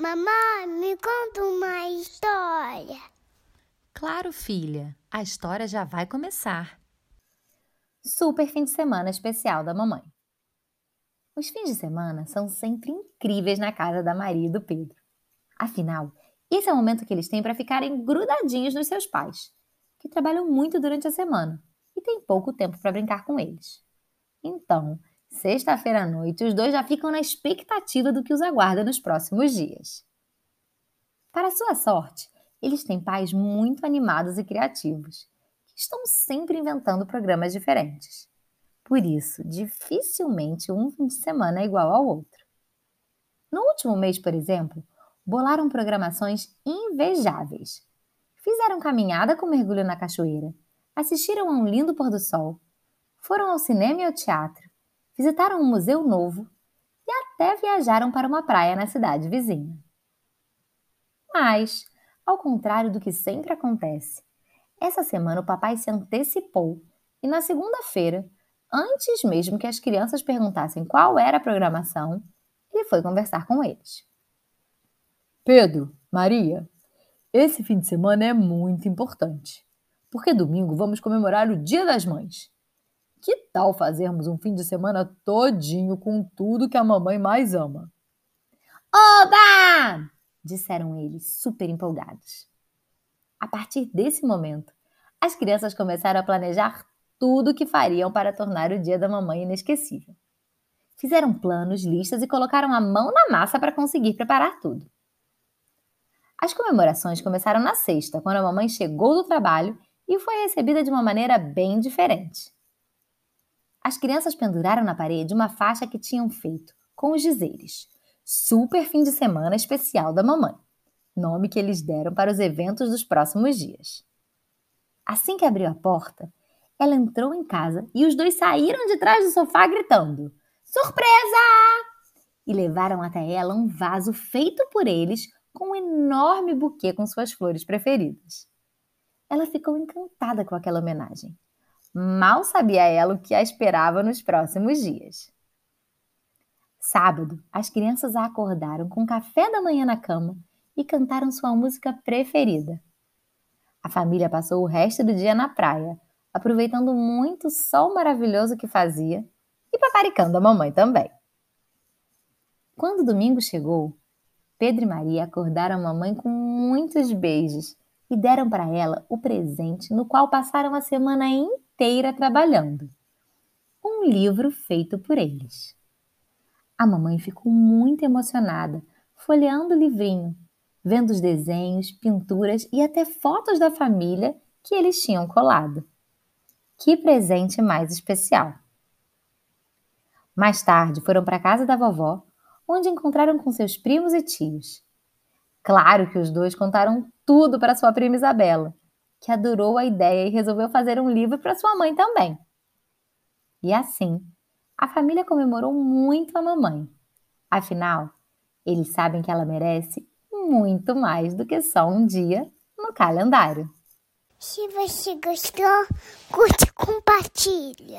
Mamãe, me conta uma história. Claro, filha, a história já vai começar. Super fim de semana especial da mamãe. Os fins de semana são sempre incríveis na casa da Maria e do Pedro. Afinal, esse é o momento que eles têm para ficarem grudadinhos nos seus pais, que trabalham muito durante a semana e têm pouco tempo para brincar com eles. Então, sexta-feira à noite, os dois já ficam na expectativa do que os aguarda nos próximos dias. Para sua sorte, eles têm pais muito animados e criativos, que estão sempre inventando programas diferentes. Por isso, dificilmente um fim de semana é igual ao outro. No último mês, por exemplo, bolaram programações invejáveis. Fizeram caminhada com mergulho na cachoeira, assistiram a um lindo pôr do sol, foram ao cinema e ao teatro, visitaram um museu novo e até viajaram para uma praia na cidade vizinha. Mas, ao contrário do que sempre acontece, essa semana o papai se antecipou e na segunda-feira, antes mesmo que as crianças perguntassem qual era a programação, ele foi conversar com eles. Pedro, Maria, esse fim de semana é muito importante, porque domingo vamos comemorar o Dia das Mães. Que tal fazermos um fim de semana todinho com tudo que a mamãe mais ama? Oba! disseram eles, super empolgados. A partir desse momento, as crianças começaram a planejar tudo o que fariam para tornar o dia da mamãe inesquecível. Fizeram planos, listas e colocaram a mão na massa para conseguir preparar tudo. As comemorações começaram na sexta, quando a mamãe chegou do trabalho e foi recebida de uma maneira bem diferente. As crianças penduraram na parede uma faixa que tinham feito com os dizeres: Super fim de semana especial da mamãe, nome que eles deram para os eventos dos próximos dias. Assim que abriu a porta, ela entrou em casa e os dois saíram de trás do sofá gritando: Surpresa! E levaram até ela um vaso feito por eles com um enorme buquê com suas flores preferidas. Ela ficou encantada com aquela homenagem. Mal sabia ela o que a esperava nos próximos dias. Sábado, as crianças a acordaram com café da manhã na cama e cantaram sua música preferida. A família passou o resto do dia na praia, aproveitando muito o sol maravilhoso que fazia e paparicando a mamãe também. Quando o domingo chegou, Pedro e Maria acordaram a mamãe com muitos beijos e deram para ela o presente no qual passaram a semana inteira trabalhando. Um livro feito por eles. A mamãe ficou muito emocionada, folheando o livrinho, vendo os desenhos, pinturas e até fotos da família que eles tinham colado. Que presente mais especial! Mais tarde foram para a casa da vovó onde encontraram com seus primos e tios. Claro que os dois contaram tudo para sua prima Isabela, que adorou a ideia e resolveu fazer um livro para sua mãe também. E assim, a família comemorou muito a mamãe. Afinal, eles sabem que ela merece muito mais do que só um dia no calendário. Se você gostou, curte e compartilha.